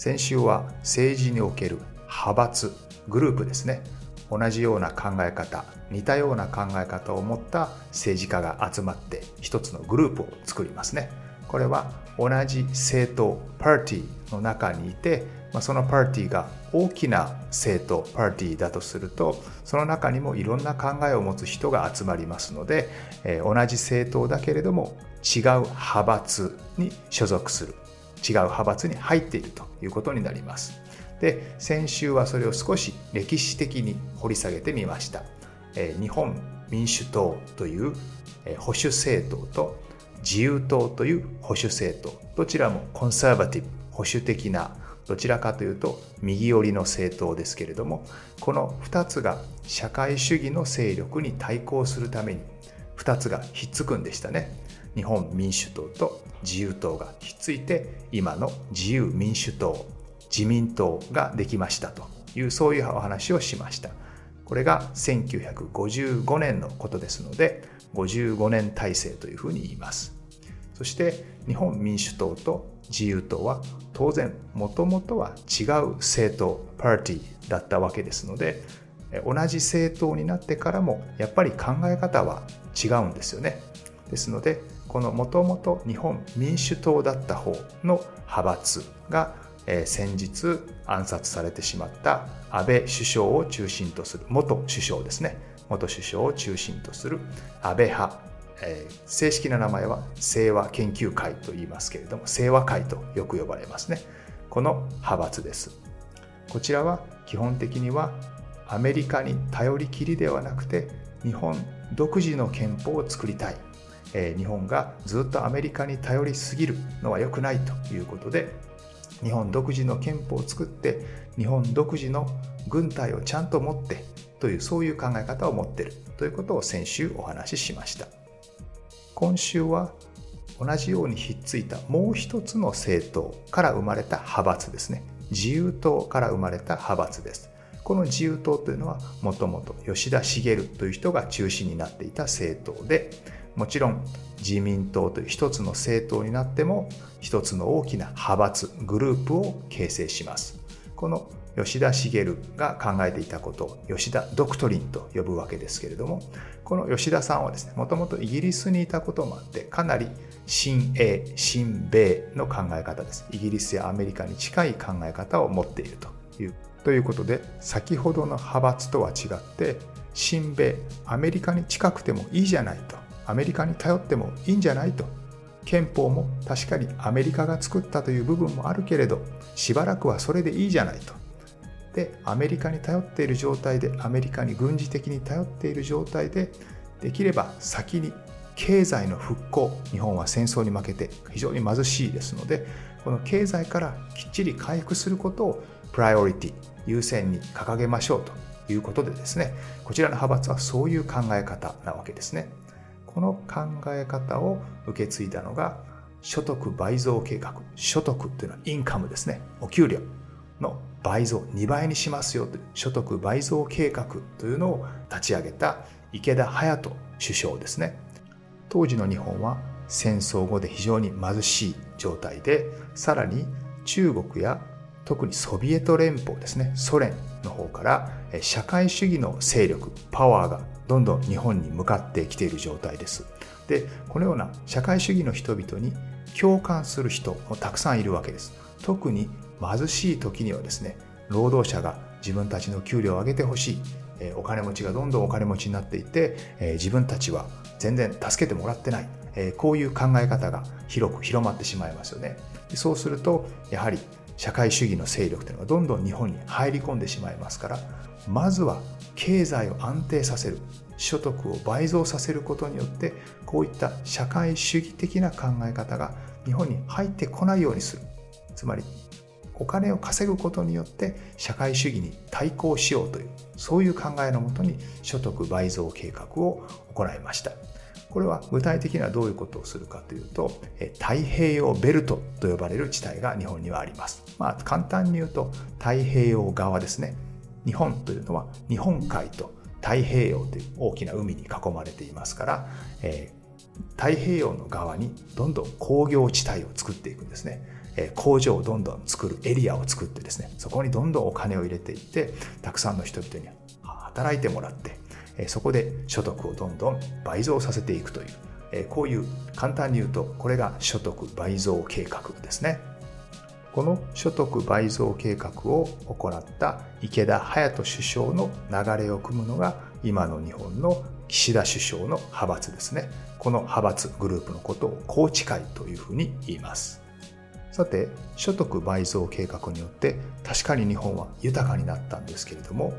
先週は政治における派閥グループですね。同じような考え方似たような考え方を持った政治家が集まって一つのグループを作りますね。これは同じ政党パーティーの中にいてそのパーティーが大きな政党パーティーだとするとその中にもいろんな考えを持つ人が集まりますので同じ政党だけれども違う派閥に所属する。違う派閥に入っているということになります。で先週はそれを少し歴史的に掘り下げてみました。え日本民主党という保守政党と自由党という保守政党どちらもコンサーバティブ保守的などちらかというと右寄りの政党ですけれどもこの2つが社会主義の勢力に対抗するために2つがひっつくんでしたね。日本民主党と自由党がひっついて今の自由民主党自民党ができましたというそういうお話をしました。これが1955年のことですので55年体制というふうに言います。そして日本民主党と自由党は当然もともとは違う政党パーティーだったわけですので同じ政党になってからもやっぱり考え方は違うんですよね。ですのでこのもともと日本民主党だった方の派閥が、え、先日暗殺されてしまった安倍首相を中心とする元首相ですね。元首相を中心とする安倍派、え、正式な名前は清和研究会と言いますけれども清和会とよく呼ばれますね。この派閥です。こちらは基本的にはアメリカに頼りきりではなくて日本独自の憲法を作りたい。日本がずっとアメリカに頼りすぎるのは良くないということで日本独自の憲法を作って日本独自の軍隊をちゃんと持ってというそういう考え方を持っているということを先週お話ししました。今週は同じようにひっついたもう一つの政党から生まれた派閥ですね。自由党から生まれた派閥です。この自由党というのはもともと吉田茂という人が中心になっていた政党でもちろん自民党という一つの政党になっても一つの大きな派閥グループを形成します。この吉田茂が考えていたことを吉田ドクトリンと呼ぶわけですけれどもこの吉田さんはですねもともとイギリスにいたこともあってかなり親英親米の考え方です。イギリスやアメリカに近い考え方を持っているというということで先ほどの派閥とは違って親米アメリカに近くてもいいじゃないと。アメリカに頼ってもいいんじゃないと憲法も確かにアメリカが作ったという部分もあるけれどしばらくはそれでいいじゃないとでアメリカに頼っている状態でアメリカに軍事的に頼っている状態でできれば先に経済の復興日本は戦争に負けて非常に貧しいですのでこの経済からきっちり回復することをプライオリティ優先に掲げましょうということでですねこちらの派閥はそういう考え方なわけですね。この考え方を受け継いだのが所得倍増計画。所得というのはインカムですね。お給料の倍増2倍にしますよという所得倍増計画というのを立ち上げた池田隼人首相ですね。当時の日本は戦争後で非常に貧しい状態でさらに中国や特にソビエト連邦ですねソ連の方から社会主義の勢力パワーがどんどん日本に向かってきている状態です。でこのような社会主義の人々に共感する人もたくさんいるわけです。特に貧しい時にはですね労働者が自分たちの給料を上げてほしいお金持ちがどんどんお金持ちになっていって自分たちは全然助けてもらってないこういう考え方が広く広まってしまいますよねそうするとやはり社会主義の勢力というのがどんどん日本に入り込んでしまいますからまずは経済を安定させる所得を倍増させることによってこういった社会主義的な考え方が日本に入ってこないようにする。つまりお金を稼ぐことによって社会主義に対抗しようというそういう考えのもとに所得倍増計画を行いました。これは具体的にはどういうことをするかというと太平洋ベルトと呼ばれる地帯が日本にはあります。まあ簡単に言うと太平洋側ですね。日本というのは日本海と太平洋という大きな海に囲まれていますから、えー、太平洋の側にどんどん工業地帯を作っていくんですね。えー、工場をどんどん作るエリアを作ってですね、そこにどんどんお金を入れていって、たくさんの人々に働いてもらって、えー、そこで所得をどんどん倍増させていくという、えこういう簡単に言うと、これが所得倍増計画ですね。この所得倍増計画を行った池田隼人首相の流れを組むのが今の日本の岸田首相の派閥ですね。この派閥グループのことを宏池会というふうに言います。さて、所得倍増計画によって確かに日本は豊かになったんですけれども、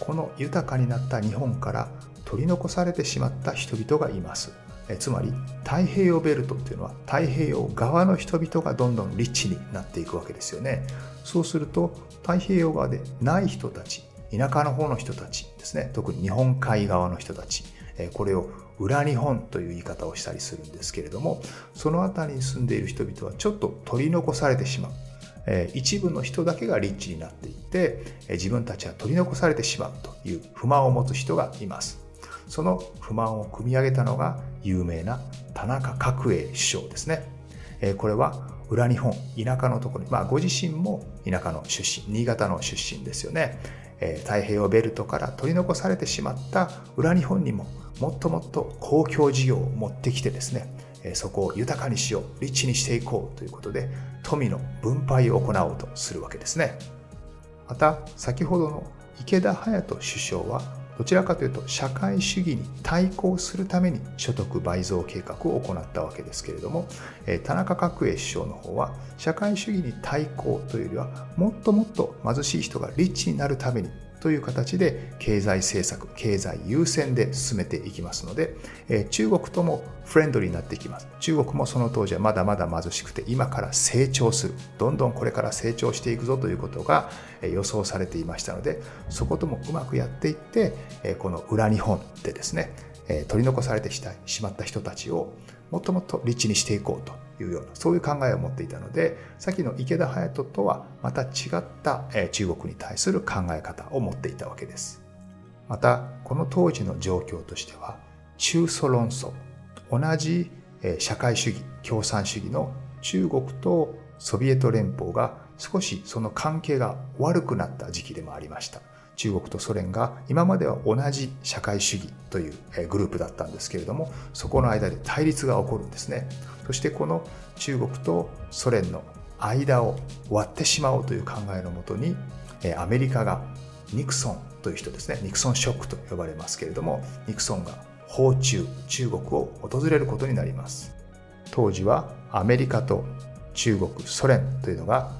この豊かになった日本から取り残されてしまった人々がいます。つまり太平洋ベルトっていうのは太平洋側の人々がどんどんリッチになっていくわけですよね。そうすると太平洋側でない人たち田舎の方の人たちですね。特に日本海側の人たち。これを裏日本という言い方をしたりするんですけれどもその辺りに住んでいる人々はちょっと取り残されてしまう。一部の人だけがリッチになっていって自分たちは取り残されてしまうという不満を持つ人がいます。その不満を組み上げたのが有名な田中角栄首相ですね。これは裏日本、田舎のところに、まあご自身も田舎の出身、新潟の出身ですよね。太平洋ベルトから取り残されてしまった裏日本にももっともっと公共事業を持ってきてですね、そこを豊かにしよう、リッチにしていこうということで、富の分配を行おうとするわけですね。また、先ほどの池田隼人首相はどちらかというと社会主義に対抗するために所得倍増計画を行ったわけですけれども田中角栄首相の方は社会主義に対抗というよりはもっともっと貧しい人がリッチになるためにという形で経済政策、経済優先で進めていきますので、中国ともフレンドリーになっていきます。中国もその当時はまだまだ貧しくて、今から成長する。どんどんこれから成長していくぞということが予想されていましたので、そこともうまくやっていって、この裏日本でですね、取り残されてしまった人たちをもっともっとリッチにしていこうというような、そういう考えを持っていたので、さっきの池田隼人とはまた違った中国に対する考え方を持っていたわけです。また、この当時の状況としては、中ソ論争、同じ社会主義、共産主義の中国とソビエト連邦が少しその関係が悪くなった時期でもありました。中国とソ連が今までは同じ社会主義というグループだったんですけれどもそこの間で対立が起こるんですねそしてこの中国とソ連の間を割ってしまおうという考えのもとにアメリカがニクソンという人ですね。ニクソンショックと呼ばれますけれどもニクソンが訪中中国を訪れることになります。当時はアメリカと中国ソ連というのが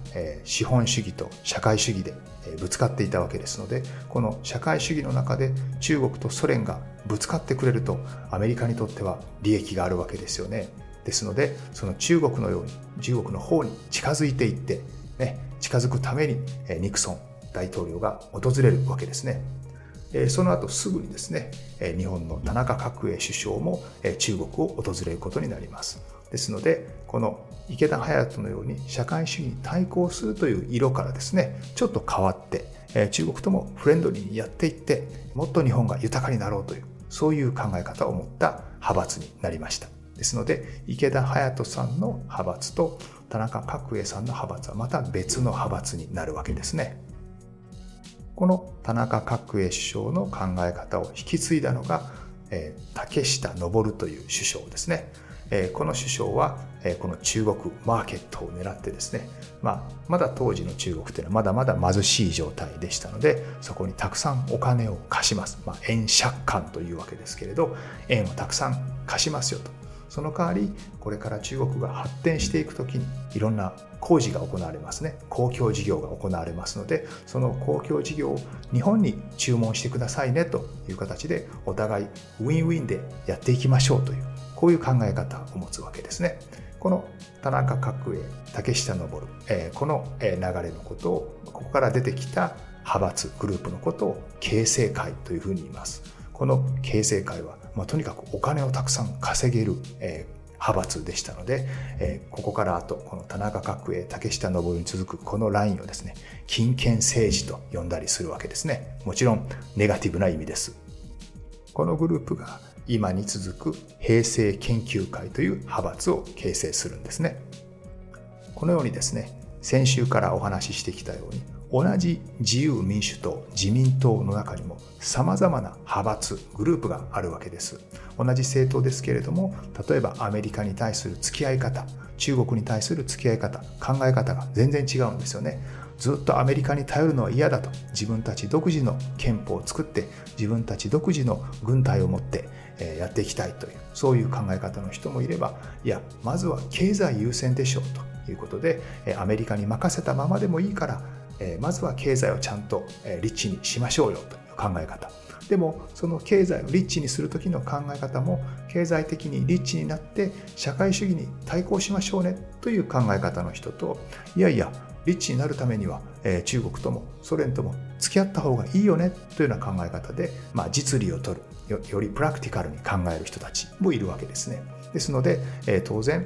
資本主義と社会主義でぶつかっていたわけですのでこの社会主義の中で中国とソ連がぶつかってくれるとアメリカにとっては利益があるわけですよね。ですのでその中国のように中国の方に近づいていって、ね、近づくためにニクソン大統領が訪れるわけですね。その後すぐにですね日本の田中角栄首相も中国を訪れることになります。ですのでこの池田隼人のように社会主義に対抗するという色からですねちょっと変わって中国ともフレンドリーにやっていってもっと日本が豊かになろうというそういう考え方を持った派閥になりました。ですので池田隼人さんの派閥と田中角栄さんの派閥はまた別の派閥になるわけですね。この田中角栄首相の考え方を引き継いだのが竹下登という首相ですね。えこの首相は、えこの中国マーケットを狙ってですね、まあ、まだ当時の中国というのはまだまだ貧しい状態でしたのでそこにたくさんお金を貸します、まあ、円借款というわけですけれど円をたくさん貸しますよと。その代わりこれから中国が発展していく時にいろんな工事が行われますね公共事業が行われますのでその公共事業を日本に注文してくださいねという形でお互いウィンウィンでやっていきましょうというこういう考え方を持つわけですね。この田中角栄竹下登、えー、この流れのことをここから出てきた派閥グループのことを形成会というふうに言います。この形成会はまあ、とにかくお金をたくさん稼げる、えー派閥でしたので、えー、ここからあとこの田中角栄竹下登に続くこのラインをですね金権政治と呼んだりするわけですね。もちろんネガティブな意味です。このグループが今に続く平成研究会という派閥を形成するんですね。このようにですね先週からお話ししてきたように同じ自由民主党自民党の中にも様々な派閥グループがあるわけです。同じ政党ですけれども例えばアメリカに対する付き合い方中国に対する付き合い方考え方が全然違うんですよね。ずっとアメリカに頼るのは嫌だと自分たち独自の憲法を作って自分たち独自の軍隊を持ってやっていきたいというそういう考え方の人もいればいやまずは経済優先でしょうということでアメリカに任せたままでもいいからえまずは経済をちゃんと、えリッチにしましょうよという考え方でもその経済をリッチにする時の考え方も経済的にリッチになって社会主義に対抗しましょうねという考え方の人といやいやリッチになるためには、え中国ともソ連とも付き合った方がいいよねというような考え方で、まあ、実利を取るよりプラクティカルに考える人たちもいるわけですね。ですので、え当然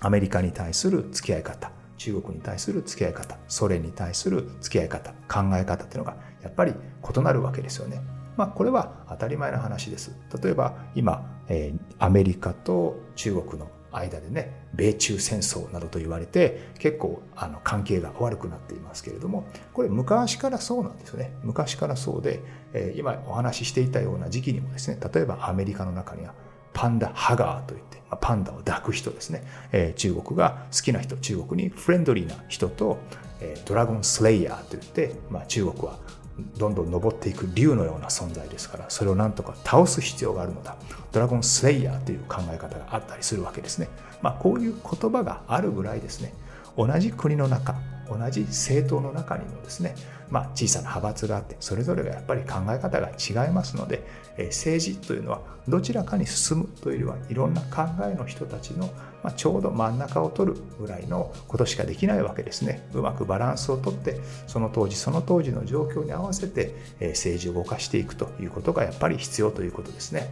アメリカに対する付き合い方中国に対する付き合い方ソ連に対する付き合い方考え方っていうのがやっぱり異なるわけですよね。まあこれは当たり前の話です。例えば今、えー、アメリカと中国の間でね米中戦争などと言われて結構あの関係が悪くなっていますけれどもこれ昔からそうなんですよね昔からそうで、えー、今お話ししていたような時期にもですね例えばアメリカの中にはパンダハガーといってまパンダを抱く人ですね、えー、中国が好きな人中国にフレンドリーな人と、えー、ドラゴンスレイヤーといって、まあ、中国はどんどん登っていく竜のような存在ですからそれをなんとか倒す必要があるのだ。ドラゴンスレイヤーという考え方があったりするわけですね、まあ、こういう言葉があるぐらいですね。同じ国の中同じ政党の中にもですね、まあ、小さな派閥があってそれぞれがやっぱり考え方が違いますので、え政治というのはどちらかに進むというよりはいろんな考えの人たちの、まあ、ちょうど真ん中を取るぐらいのことしかできないわけですねうまくバランスをとってその当時その当時の状況に合わせて、え政治を動かしていくということがやっぱり必要ということですね。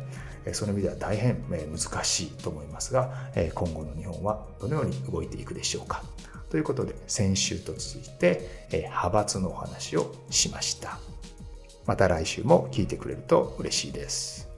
その意味では大変難しいと思いますが今後の日本はどのように動いていくでしょうか。ということで、先週と続いて、え派閥のお話をしました。また来週も聞いてくれると嬉しいです。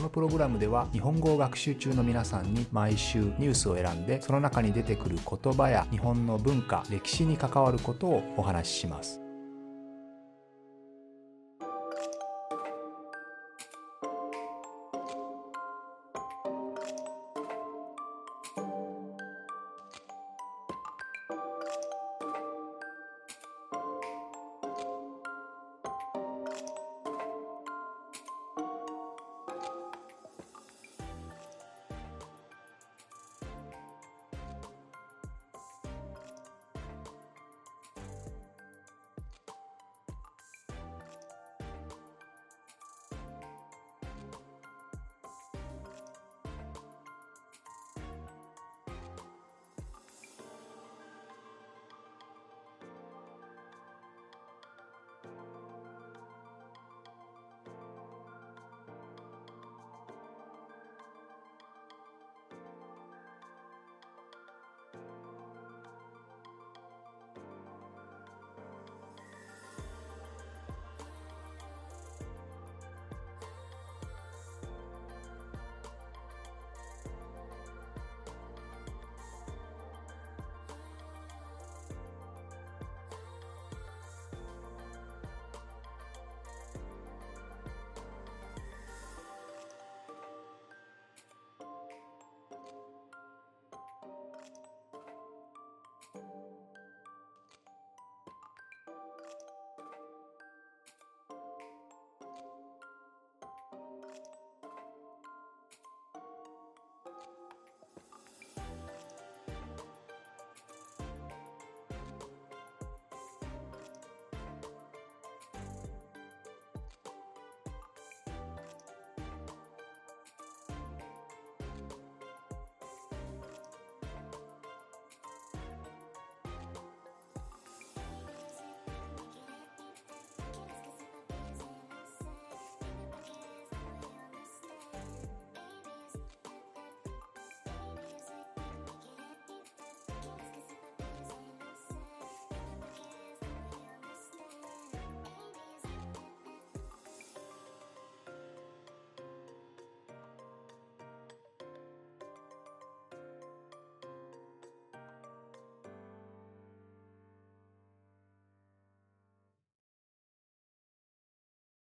このプログラムでは日本語を学習中の皆さんに毎週ニュースを選んでその中に出てくる言葉や日本の文化歴史に関わることをお話しします。